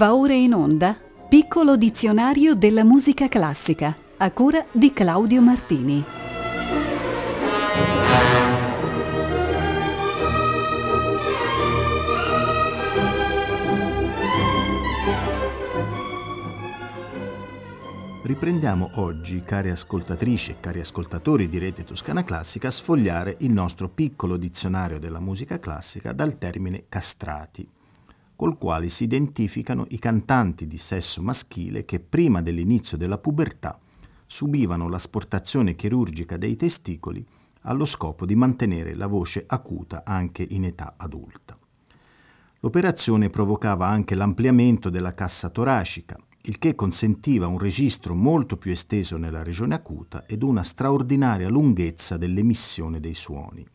Va ora in onda Piccolo dizionario della musica classica a cura di Claudio Martini. Riprendiamo oggi, cari ascoltatrici e cari ascoltatori di Rete Toscana Classica, a sfogliare il nostro piccolo dizionario della musica classica dal termine castrati col quale si identificano i cantanti di sesso maschile che prima dell'inizio della pubertà subivano l'asportazione chirurgica dei testicoli allo scopo di mantenere la voce acuta anche in età adulta. L'operazione provocava anche l'ampliamento della cassa toracica, il che consentiva un registro molto più esteso nella regione acuta ed una straordinaria lunghezza dell'emissione dei suoni.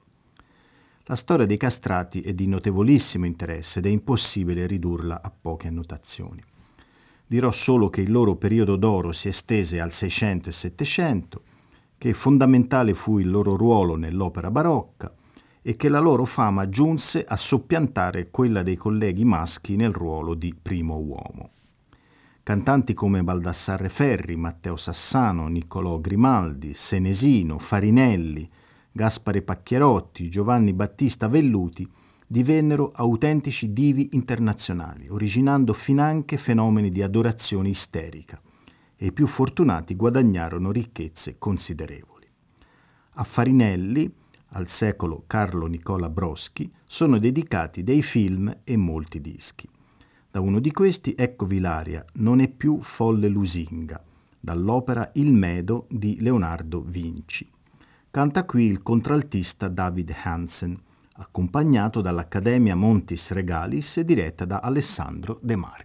La storia dei castrati è di notevolissimo interesse ed è impossibile ridurla a poche annotazioni. Dirò solo che il loro periodo d'oro si estese al 600 e 700, che fondamentale fu il loro ruolo nell'opera barocca e che la loro fama giunse a soppiantare quella dei colleghi maschi nel ruolo di primo uomo. Cantanti come Baldassarre Ferri, Matteo Sassano, Niccolò Grimaldi, Senesino, Farinelli, Gaspare Pacchierotti, Giovanni Battista Velluti, divennero autentici divi internazionali, originando finanche fenomeni di adorazione isterica, e i più fortunati guadagnarono ricchezze considerevoli. A Farinelli, al secolo Carlo Nicola Broschi, sono dedicati dei film e molti dischi. Da uno di questi eccovi l'aria Non è più folle lusinga, dall'opera Il Medo di Leonardo Vinci. Canta qui il contraltista David Hansen, accompagnato dall'Accademia Montis Regalis diretta da Alessandro De Marchi.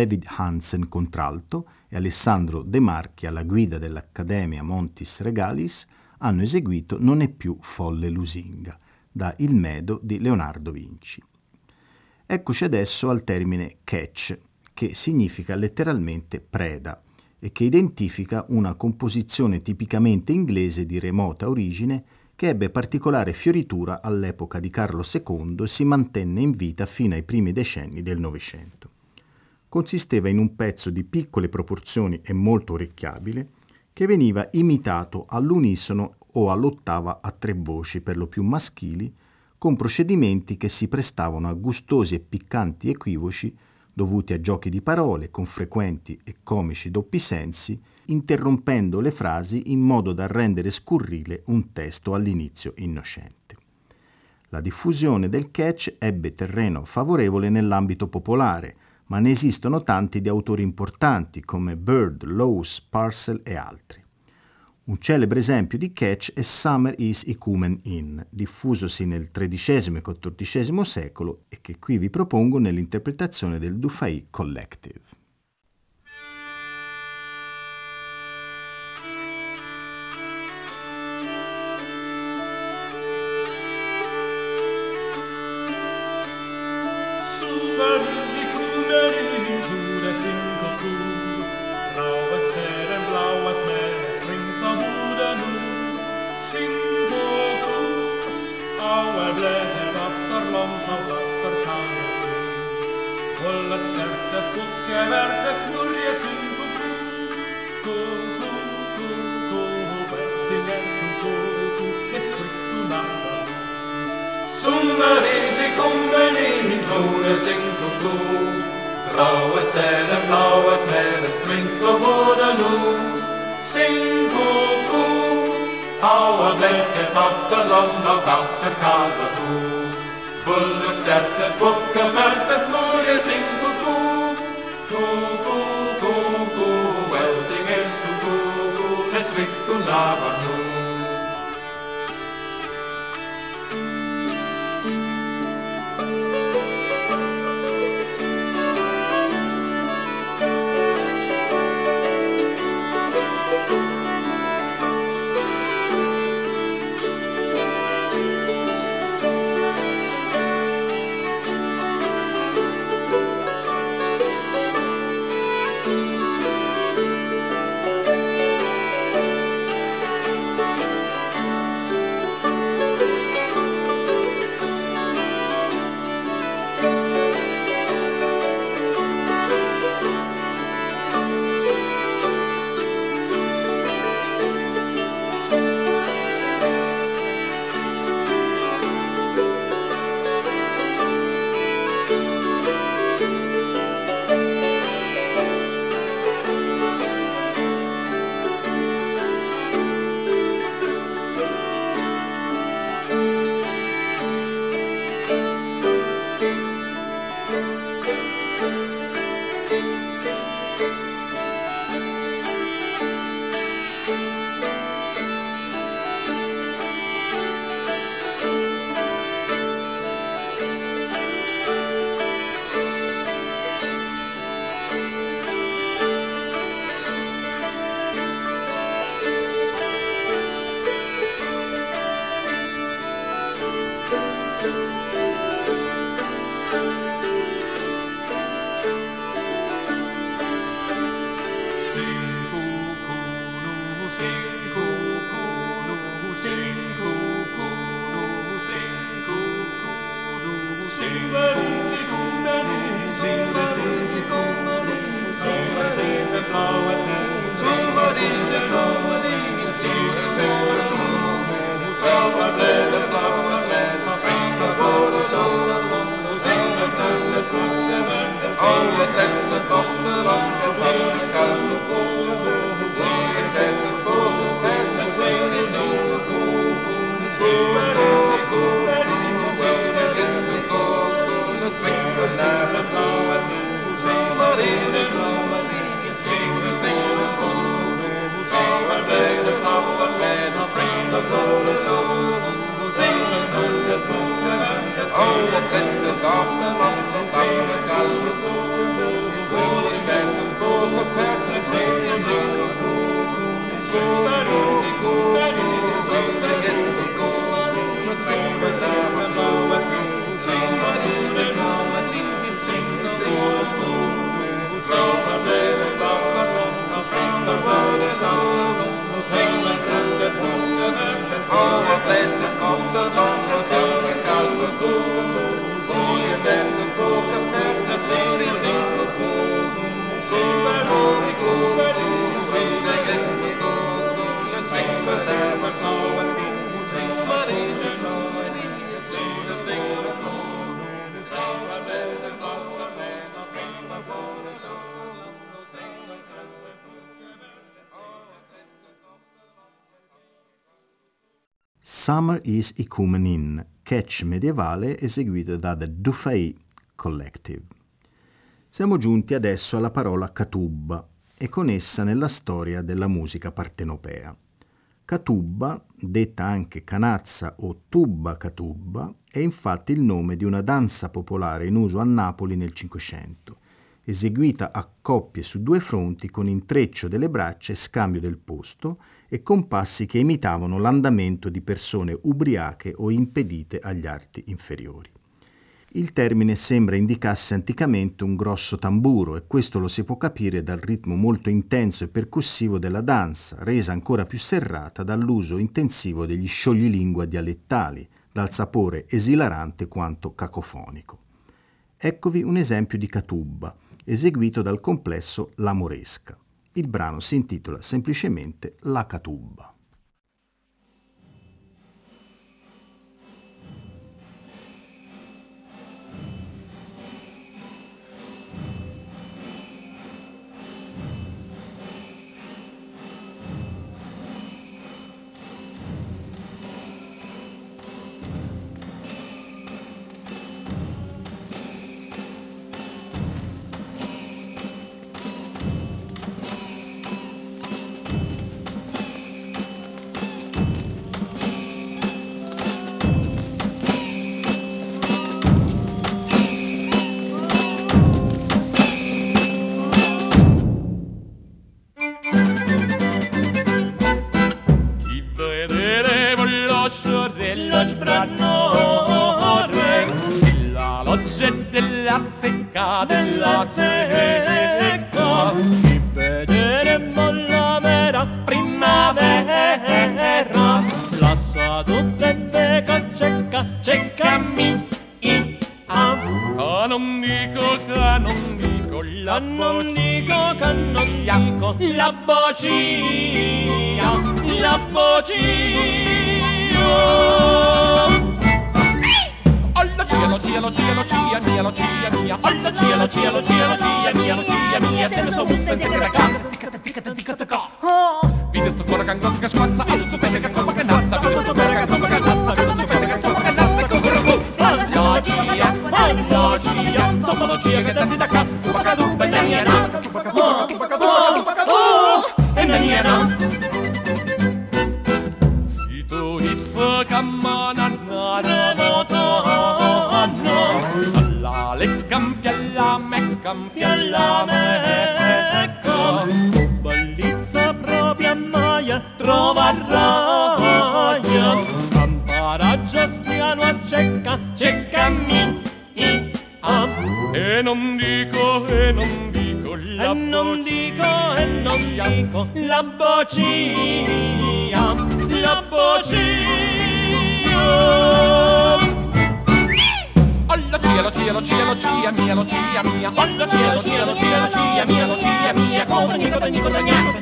David Hansen contralto e Alessandro De Marchi alla guida dell'Accademia Montis Regalis hanno eseguito Non è più folle lusinga, da Il Medo di Leonardo Vinci. Eccoci adesso al termine catch, che significa letteralmente preda e che identifica una composizione tipicamente inglese di remota origine che ebbe particolare fioritura all'epoca di Carlo II e si mantenne in vita fino ai primi decenni del Novecento. Consisteva in un pezzo di piccole proporzioni e molto orecchiabile che veniva imitato all'unisono o all'ottava a tre voci per lo più maschili, con procedimenti che si prestavano a gustosi e piccanti equivoci dovuti a giochi di parole con frequenti e comici doppi sensi interrompendo le frasi in modo da rendere scurrile un testo all'inizio innocente. La diffusione del catch ebbe terreno favorevole nell'ambito popolare, ma ne esistono tanti di autori importanti come Bird, Lowes, Parcel e altri. Un celebre esempio di catch è Summer is Ecumen In, diffusosi nel XIII e XIV secolo e che qui vi propongo nell'interpretazione del Dufay Collective. glädjen after långt och after tanna Hållet hjärtet pucke värte knurje sin kuku Kuku, kuku, välsin ens nu kuku Es frykt du natta Summer i sig kommer ni min tone sin kuku Graue sälen, blaue fläden, sprink på båda nu. Sing kuku Our blinketh of the lund of after Calvatú Bullur stettet bukka færtet is in tú Tú, tú, tú, tú, is erstu tú, tú, nes to lavar Summer is Ecumenin, catch medievale eseguito da The Dufay Collective. Siamo giunti adesso alla parola Catubba e con essa nella storia della musica partenopea. Catubba, detta anche canazza o tubba catubba, è infatti il nome di una danza popolare in uso a Napoli nel Cinquecento, eseguita a coppie su due fronti con intreccio delle braccia e scambio del posto e con passi che imitavano l'andamento di persone ubriache o impedite agli arti inferiori. Il termine sembra indicasse anticamente un grosso tamburo e questo lo si può capire dal ritmo molto intenso e percussivo della danza, resa ancora più serrata dall'uso intensivo degli scioglilingua dialettali, dal sapore esilarante quanto cacofonico. Eccovi un esempio di catubba, eseguito dal complesso La Moresca. Il brano si intitola semplicemente La Catubba. d'annore Della loggia e della zecca, della zecca. Ci vedremo la vera primavera. La saduta e cacceca, ceccami Ah, non dico che non dico la non dico che non dico la boccia la boccia alla cielo, cielo, cia, cielo, cia, mia. Alla cia, lo cia, mia. Se ne so muzza, zecca da canta, ticca, ticca, ticca, ticca. Vide oh. sto cuore cangozzo che squazza, e lo stupendo che coppa che nazza, vide sto cuore che coppa che nazza, vide sto stupendo che coppa che nazza, cucurubù. Alla cia, alla cia, tomma lo cia che danzi da ca, tupacadù, bella niena. Tupacadù, tupacadù, tupacadù, oh. e na niena. cambian la Mecca. Bellezza propria trova raia Camparaggia spiano a cecca, cecca mi. Am E non dico, e non dico, la e non dico, e non dico, la bocina la bocina cielo, cielo, cielo, cia mia, lo cia mia. Quando cielo, cielo, cielo, cia mia, lo cia mia. Come Nico, Nico, Tagnano,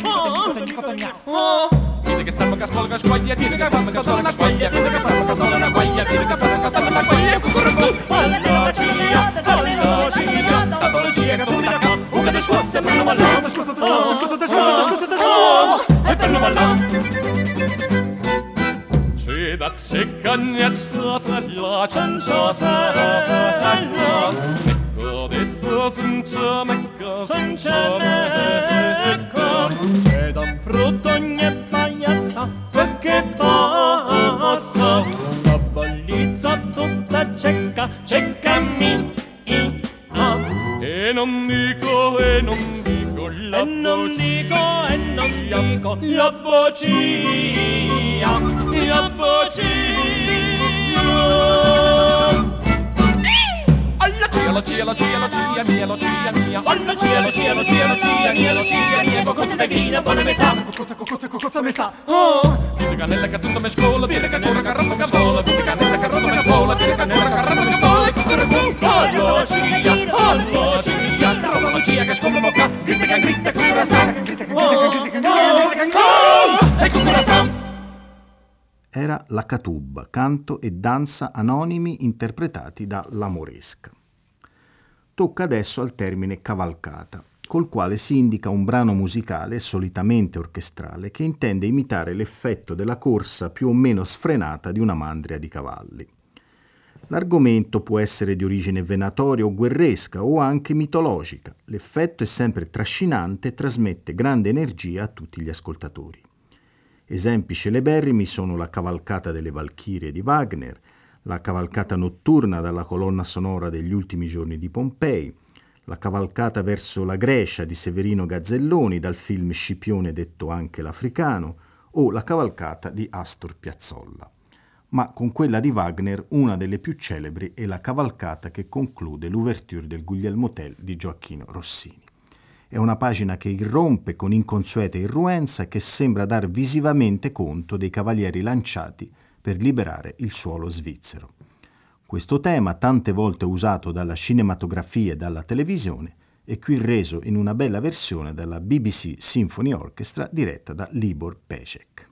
Nico, Tagnano. Tiene que estar tocas polgas cuella, tiene que estar tocas polgas cuella, tiene que estar tocas polgas cuella, tiene que estar tocas polgas cuella, cucurrucú. Quando cia, quando cia, stato lo cia che tu la cam, un che te scuosse per non malò, te scuosse, te scuosse, te scuosse, te scuosse, e per non malò. Ci da ciccagnezza, 라찬 샤살라 senza 승차 senza 승차 맥거 대담 frutto ogni pagliazza quel che passa la bellezza tutta cieca cieca mi e non dico e non dico la e non dico e non dico la boccia la boccia cielo, cielo, cielo, tia mia, lo tia mia. Ollo cielo, cielo, cielo, tia mia, lo tia mia. Cocozza de vino, buona mesa. Cocozza, cocozza, cocozza mesa. Oh! Vite canella che tutto me scola, vite canella che rotta che vola, vite canella che rotta che vola, vite canella che rotta che vola, cucure bu. Ollo cia, ollo cia, rotta cia che scopre bocca, gritta che gritta cura sa. Era la Catubba, canto e danza anonimi interpretati da La Moresca. Tocca adesso al termine cavalcata, col quale si indica un brano musicale solitamente orchestrale che intende imitare l'effetto della corsa più o meno sfrenata di una mandria di cavalli. L'argomento può essere di origine venatoria o guerresca o anche mitologica. L'effetto è sempre trascinante e trasmette grande energia a tutti gli ascoltatori. Esempi celeberrimi sono la cavalcata delle Valchirie di Wagner, la cavalcata notturna dalla colonna sonora degli ultimi giorni di Pompei, la cavalcata verso la Grecia di Severino Gazzelloni dal film Scipione detto anche l'Africano o la cavalcata di Astor Piazzolla. Ma con quella di Wagner una delle più celebri è la cavalcata che conclude l'ouverture del Guglielmo Tell di Gioacchino Rossini. È una pagina che irrompe con inconsueta irruenza che sembra dar visivamente conto dei cavalieri lanciati per liberare il suolo svizzero. Questo tema, tante volte usato dalla cinematografia e dalla televisione, è qui reso in una bella versione dalla BBC Symphony Orchestra diretta da Libor Pecek.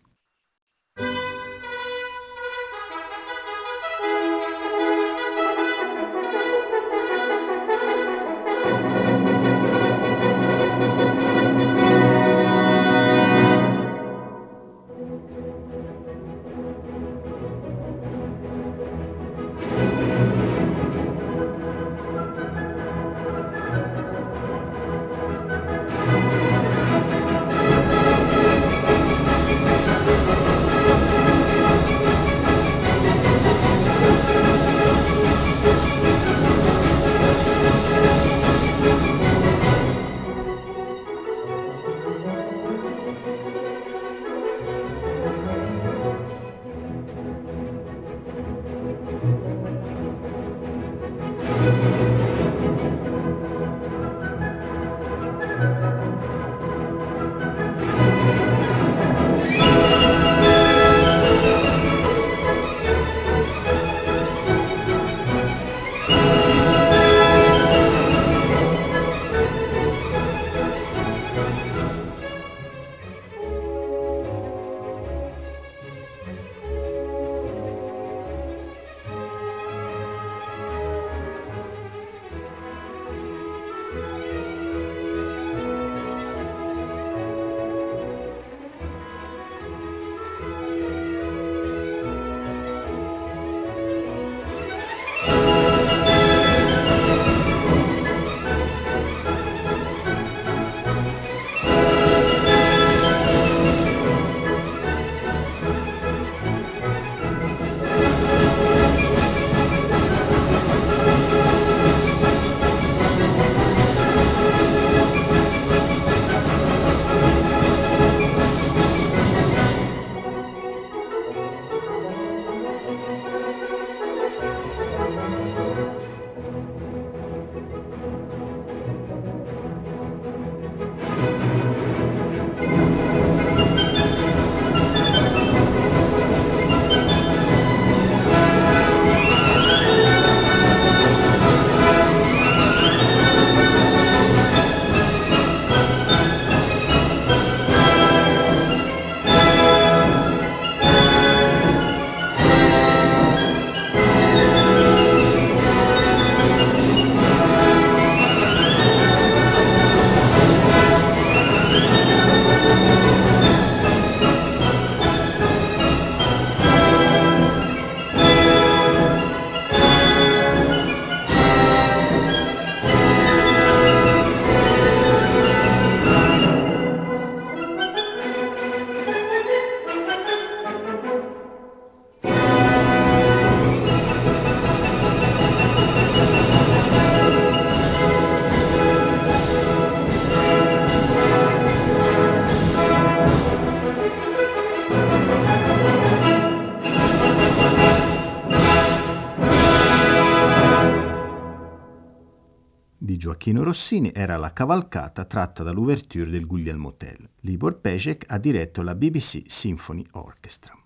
Gioacchino Rossini era la cavalcata tratta dall'ouverture del Guglielmo Tell. Libor Pecek ha diretto la BBC Symphony Orchestra.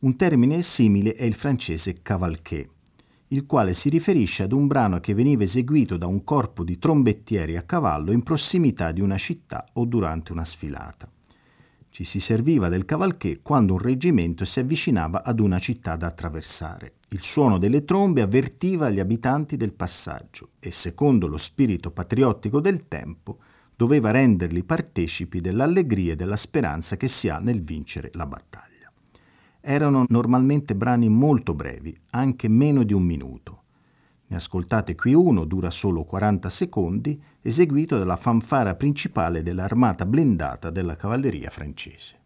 Un termine simile è il francese cavalqué, il quale si riferisce ad un brano che veniva eseguito da un corpo di trombettieri a cavallo in prossimità di una città o durante una sfilata. Ci si serviva del cavalqué quando un reggimento si avvicinava ad una città da attraversare. Il suono delle trombe avvertiva gli abitanti del passaggio e, secondo lo spirito patriottico del tempo, doveva renderli partecipi dell'allegria e della speranza che si ha nel vincere la battaglia. Erano normalmente brani molto brevi, anche meno di un minuto. Ne ascoltate qui uno, dura solo 40 secondi, eseguito dalla fanfara principale dell'armata blindata della cavalleria francese.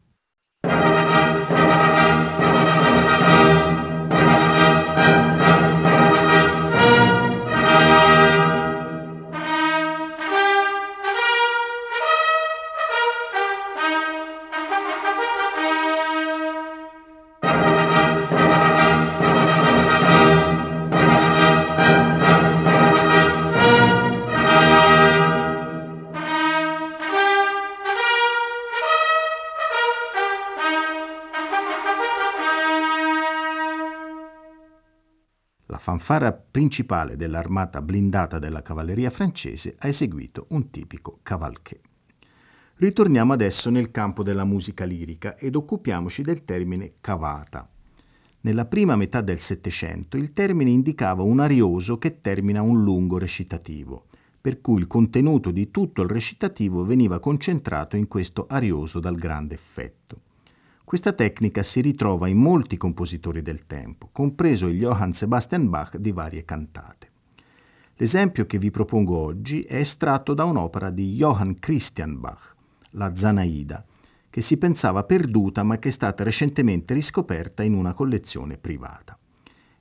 Fanfara principale dell'armata blindata della cavalleria francese ha eseguito un tipico cavalquet. Ritorniamo adesso nel campo della musica lirica ed occupiamoci del termine cavata. Nella prima metà del Settecento il termine indicava un arioso che termina un lungo recitativo, per cui il contenuto di tutto il recitativo veniva concentrato in questo arioso dal grande effetto. Questa tecnica si ritrova in molti compositori del tempo, compreso il Johann Sebastian Bach di varie cantate. L'esempio che vi propongo oggi è estratto da un'opera di Johann Christian Bach, la Zanaida, che si pensava perduta ma che è stata recentemente riscoperta in una collezione privata.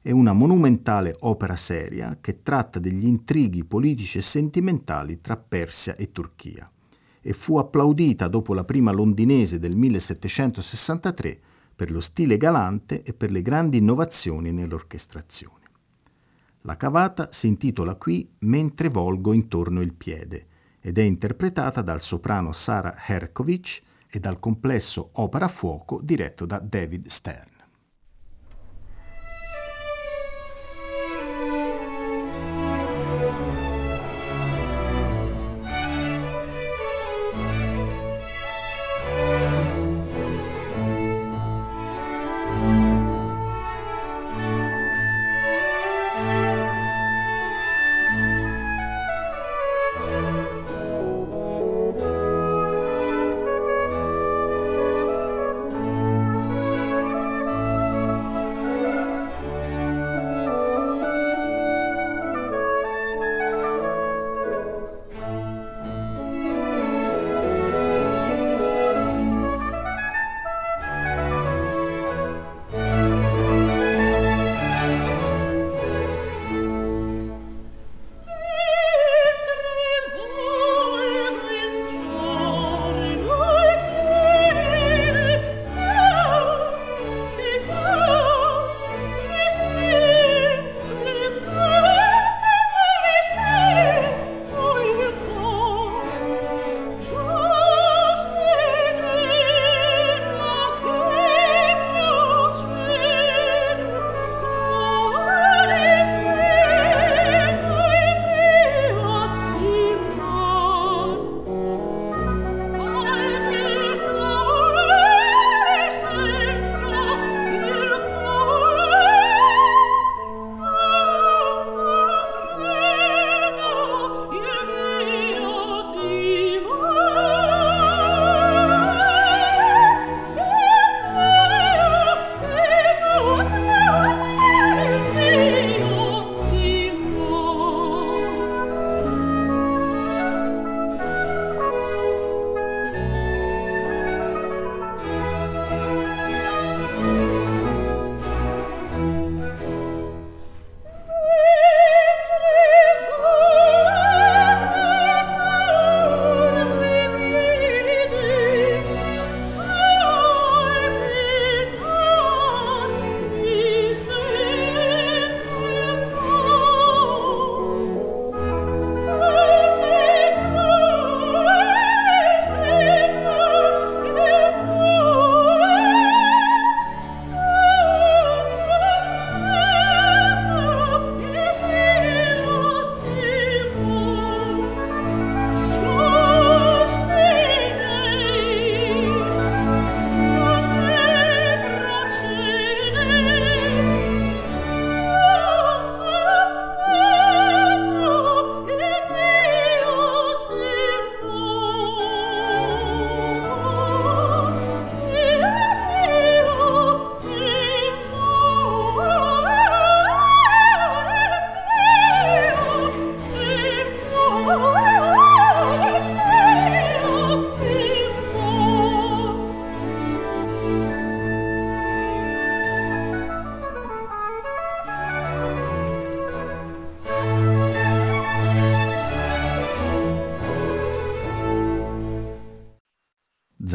È una monumentale opera seria che tratta degli intrighi politici e sentimentali tra Persia e Turchia e fu applaudita dopo la prima londinese del 1763 per lo stile galante e per le grandi innovazioni nell'orchestrazione. La cavata si intitola qui Mentre volgo intorno il piede ed è interpretata dal soprano Sara Herkovic e dal complesso Opera Fuoco diretto da David Stern.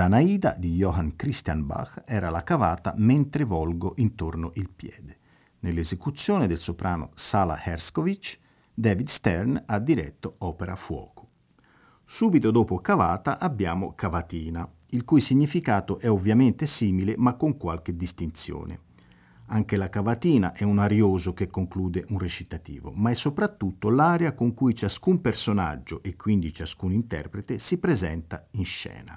Zanaida di Johann Christian Bach era la cavata mentre volgo intorno il piede. Nell'esecuzione del soprano Sala Herskovich, David Stern ha diretto Opera Fuoco. Subito dopo cavata abbiamo cavatina, il cui significato è ovviamente simile ma con qualche distinzione. Anche la cavatina è un arioso che conclude un recitativo, ma è soprattutto l'aria con cui ciascun personaggio e quindi ciascun interprete si presenta in scena.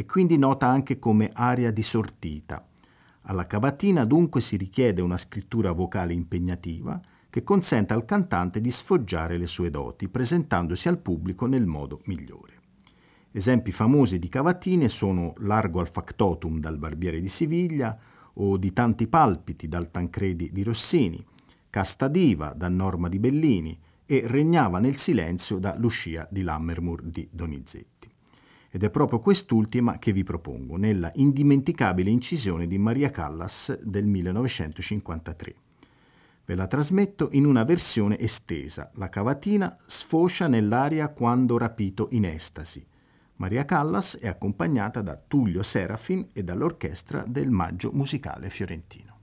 E quindi nota anche come aria disortita. Alla cavatina dunque si richiede una scrittura vocale impegnativa che consenta al cantante di sfoggiare le sue doti, presentandosi al pubblico nel modo migliore. Esempi famosi di cavatine sono Largo al factotum dal Barbiere di Siviglia, o di tanti palpiti dal Tancredi di Rossini, Casta diva da Norma di Bellini e Regnava nel silenzio da Lucia di Lammermoor di Donizetti. Ed è proprio quest'ultima che vi propongo, nella indimenticabile incisione di Maria Callas del 1953. Ve la trasmetto in una versione estesa. La cavatina sfocia nell'aria quando rapito in estasi, Maria Callas è accompagnata da Tullio Serafin e dall'orchestra del Maggio Musicale Fiorentino.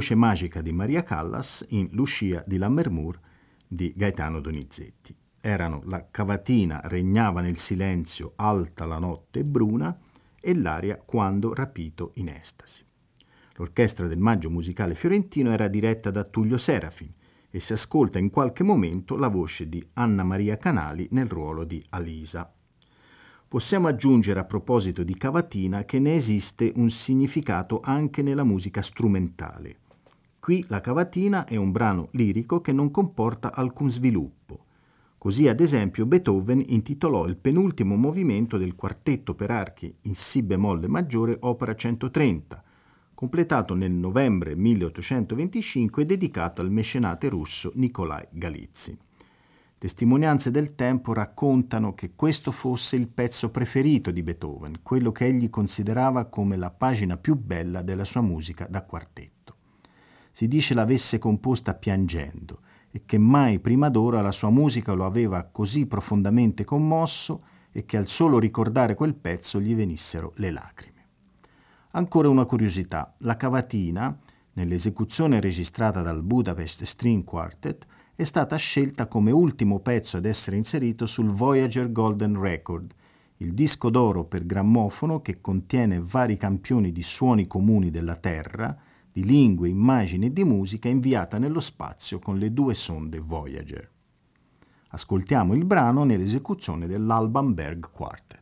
Voce magica di Maria Callas in Lucia di Lammermoor di Gaetano Donizetti. Erano la cavatina regnava nel silenzio alta la notte bruna e l'aria quando rapito in estasi. L'orchestra del Maggio Musicale Fiorentino era diretta da Tullio Serafin e si ascolta in qualche momento la voce di Anna Maria Canali nel ruolo di Alisa. Possiamo aggiungere a proposito di cavatina che ne esiste un significato anche nella musica strumentale. Qui la cavatina è un brano lirico che non comporta alcun sviluppo. Così ad esempio Beethoven intitolò il penultimo movimento del quartetto per archi in Si bemolle maggiore opera 130, completato nel novembre 1825 e dedicato al mecenate russo Nikolai Galizzi. Testimonianze del tempo raccontano che questo fosse il pezzo preferito di Beethoven, quello che egli considerava come la pagina più bella della sua musica da quartetto. Si dice l'avesse composta piangendo e che mai prima d'ora la sua musica lo aveva così profondamente commosso e che al solo ricordare quel pezzo gli venissero le lacrime. Ancora una curiosità, la cavatina, nell'esecuzione registrata dal Budapest String Quartet, è stata scelta come ultimo pezzo ad essere inserito sul Voyager Golden Record, il disco d'oro per grammofono che contiene vari campioni di suoni comuni della Terra, di lingue, immagini e di musica inviata nello spazio con le due sonde Voyager. Ascoltiamo il brano nell'esecuzione dell'Alban Berg Quartet.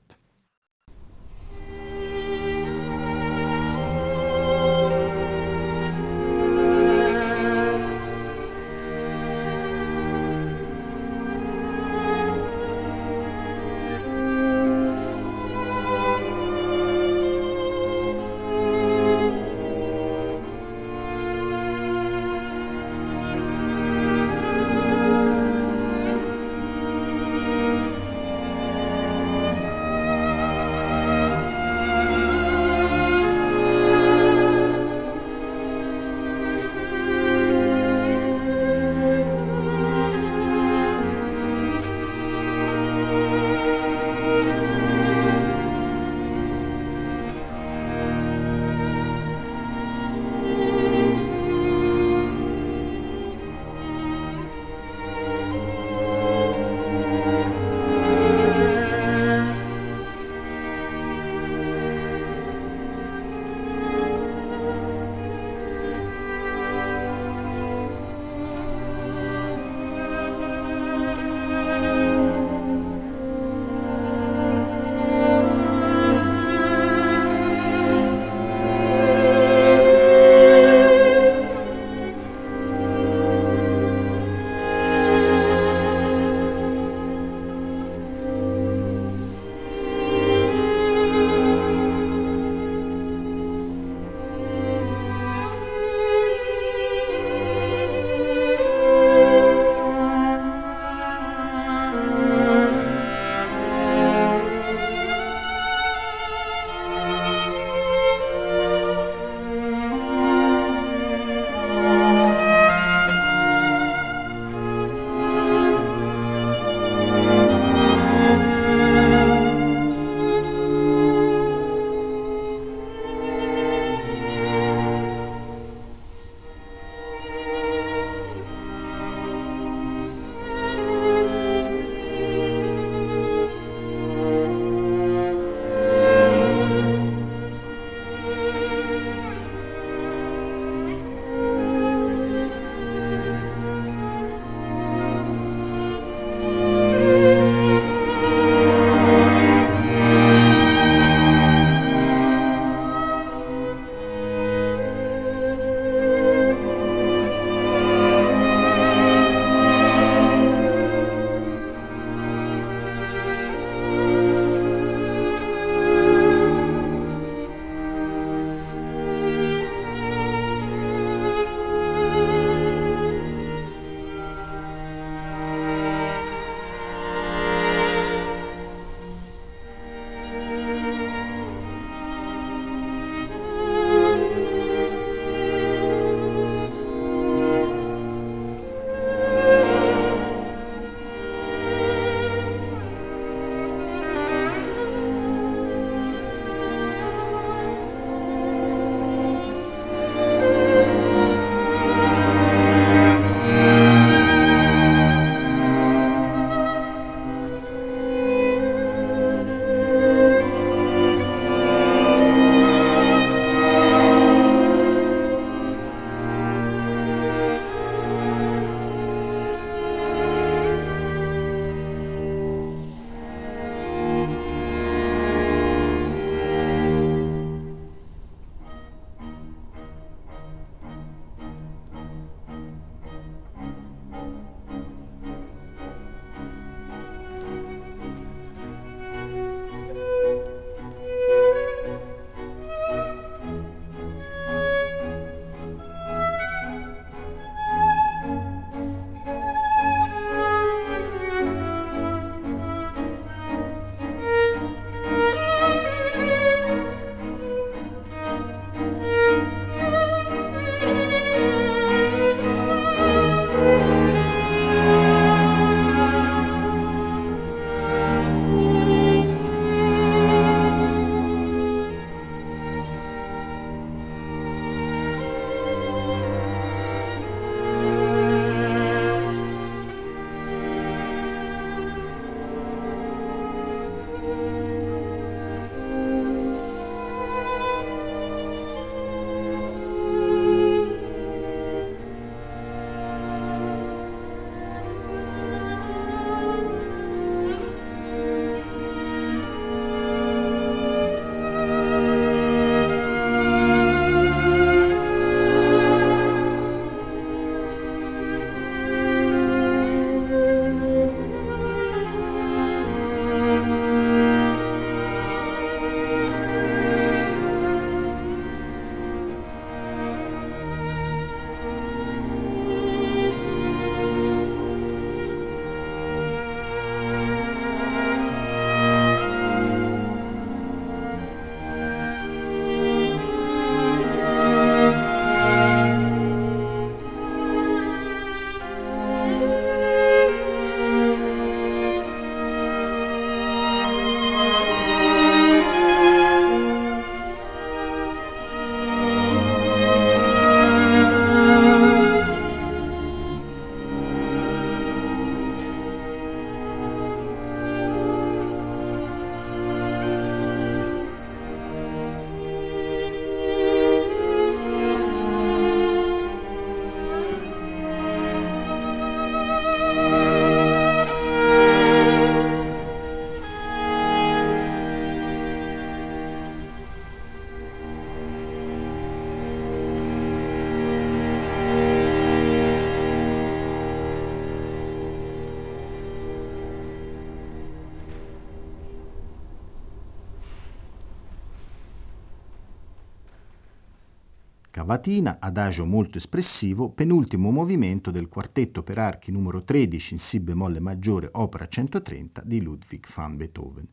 Cavatina, adagio molto espressivo, penultimo movimento del quartetto per archi numero 13 in Si bemolle maggiore, opera 130 di Ludwig van Beethoven,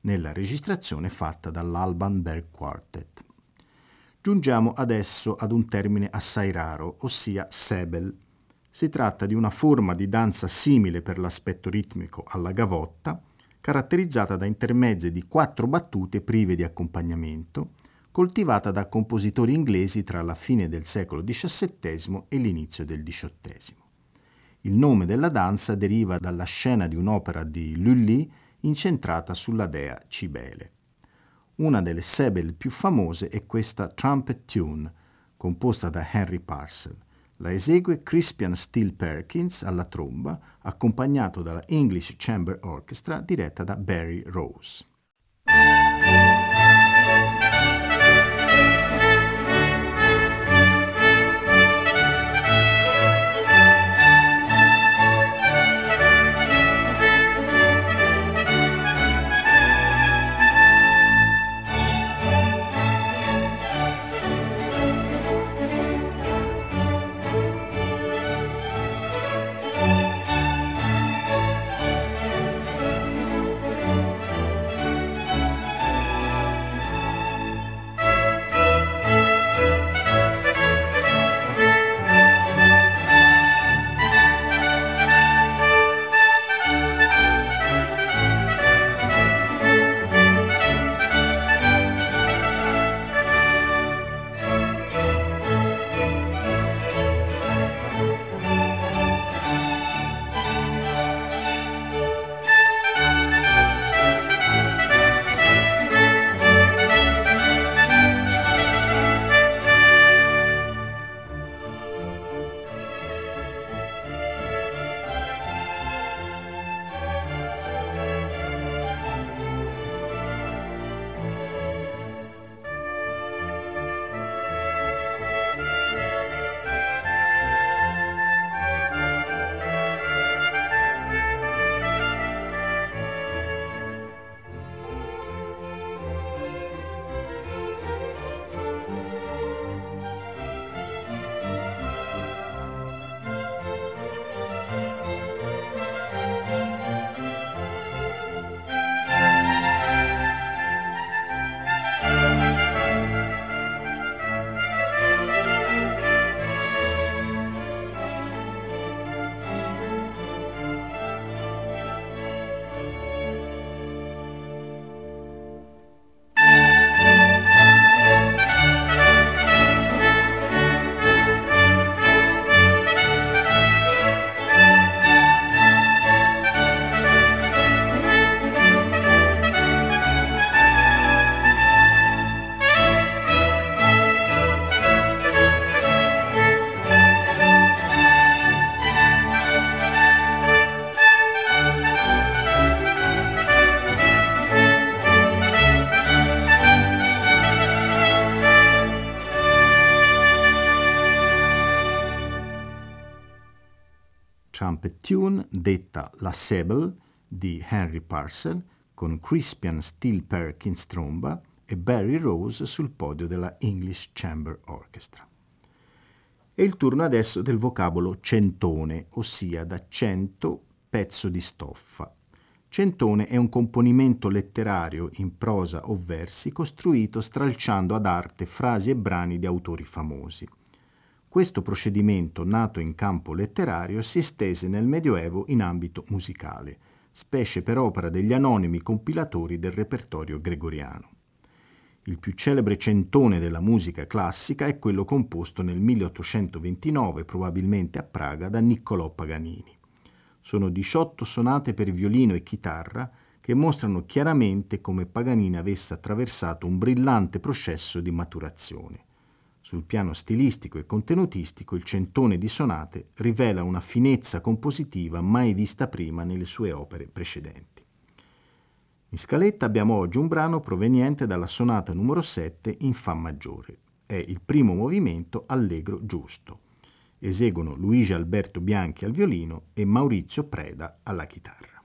nella registrazione fatta dall'Alban Berg Quartet. Giungiamo adesso ad un termine assai raro, ossia Sebel. Si tratta di una forma di danza simile per l'aspetto ritmico alla gavotta, caratterizzata da intermezzi di quattro battute prive di accompagnamento, coltivata da compositori inglesi tra la fine del secolo XVII e l'inizio del XVIII. Il nome della danza deriva dalla scena di un'opera di Lully incentrata sulla dea Cibele. Una delle sebel più famose è questa Trumpet Tune, composta da Henry Parcel. La esegue Crispian Steele Perkins alla tromba, accompagnato dalla English Chamber Orchestra diretta da Barry Rose. Tune detta La Sable di Henry Parcel con Crispian Steele Perkins tromba e Barry Rose sul podio della English Chamber Orchestra. È il turno adesso del vocabolo centone, ossia da cento pezzo di stoffa. Centone è un componimento letterario in prosa o versi costruito stralciando ad arte frasi e brani di autori famosi. Questo procedimento, nato in campo letterario, si estese nel Medioevo in ambito musicale, specie per opera degli anonimi compilatori del repertorio gregoriano. Il più celebre centone della musica classica è quello composto nel 1829, probabilmente a Praga, da Niccolò Paganini. Sono 18 sonate per violino e chitarra che mostrano chiaramente come Paganini avesse attraversato un brillante processo di maturazione. Sul piano stilistico e contenutistico il centone di sonate rivela una finezza compositiva mai vista prima nelle sue opere precedenti. In scaletta abbiamo oggi un brano proveniente dalla sonata numero 7 in Fa maggiore. È il primo movimento allegro giusto. Eseguono Luigi Alberto Bianchi al violino e Maurizio Preda alla chitarra.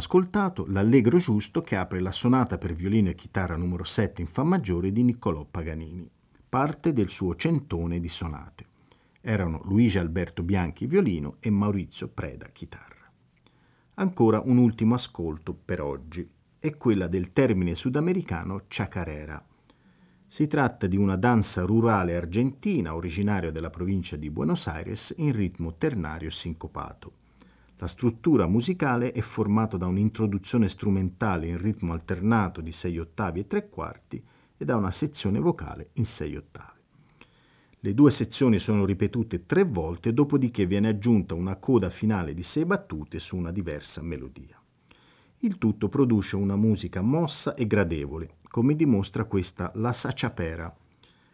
Ascoltato l'Allegro giusto che apre la sonata per violino e chitarra numero 7 in Fa maggiore di Niccolò Paganini, parte del suo centone di sonate. Erano Luigi Alberto Bianchi violino e Maurizio Preda chitarra. Ancora un ultimo ascolto per oggi, è quella del termine sudamericano chacarera. Si tratta di una danza rurale argentina originaria della provincia di Buenos Aires in ritmo ternario sincopato. La struttura musicale è formata da un'introduzione strumentale in ritmo alternato di 6 ottavi e 3 quarti e da una sezione vocale in 6 ottavi. Le due sezioni sono ripetute tre volte, dopodiché viene aggiunta una coda finale di 6 battute su una diversa melodia. Il tutto produce una musica mossa e gradevole, come dimostra questa La Sachapera,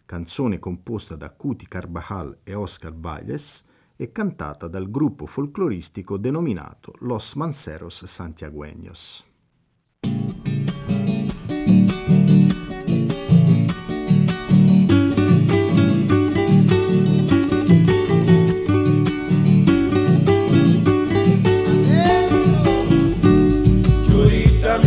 canzone composta da Cuti Carvajal e Oscar Valles, e cantata dal gruppo folcloristico denominato Los Manceros Santiagueños. Churita,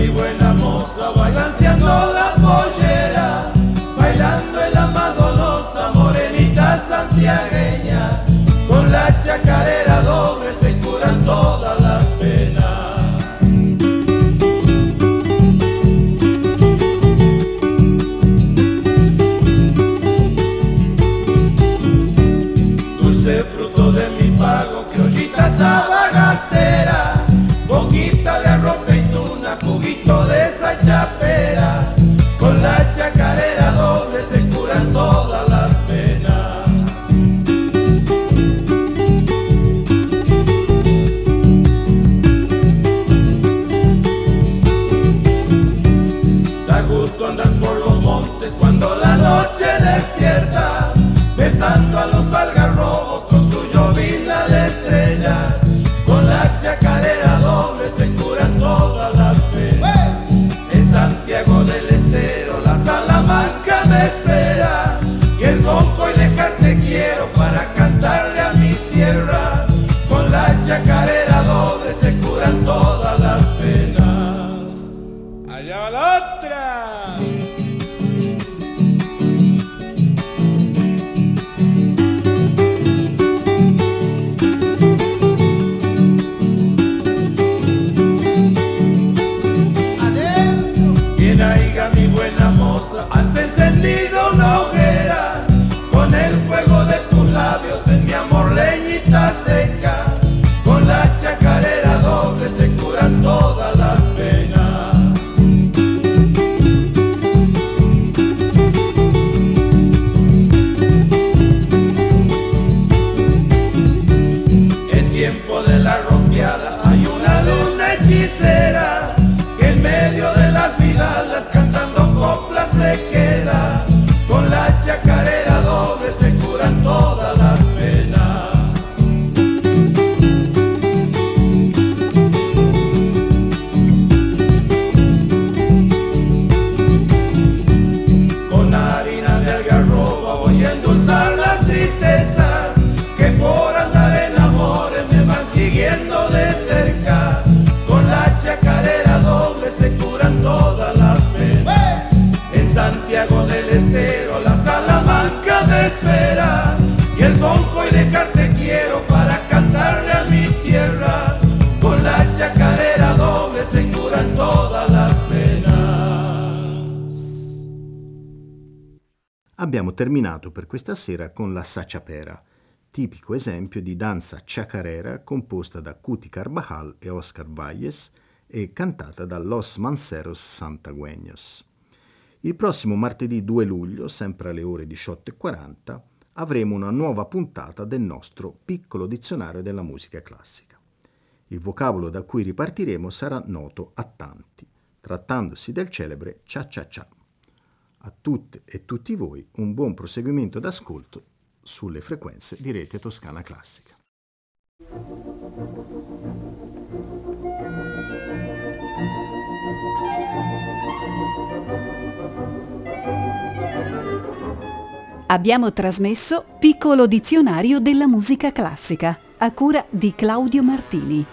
terminato per questa sera con la Sachapera, tipico esempio di danza chacarera composta da Cuti Carvajal e Oscar Valles e cantata da Los Manceros Santagueños. Il prossimo martedì 2 luglio, sempre alle ore 18.40, avremo una nuova puntata del nostro piccolo dizionario della musica classica. Il vocabolo da cui ripartiremo sarà noto a tanti, trattandosi del celebre cia cia cia. A tutte e tutti voi un buon proseguimento d'ascolto sulle frequenze di Rete Toscana Classica. Abbiamo trasmesso Piccolo dizionario della musica classica a cura di Claudio Martini.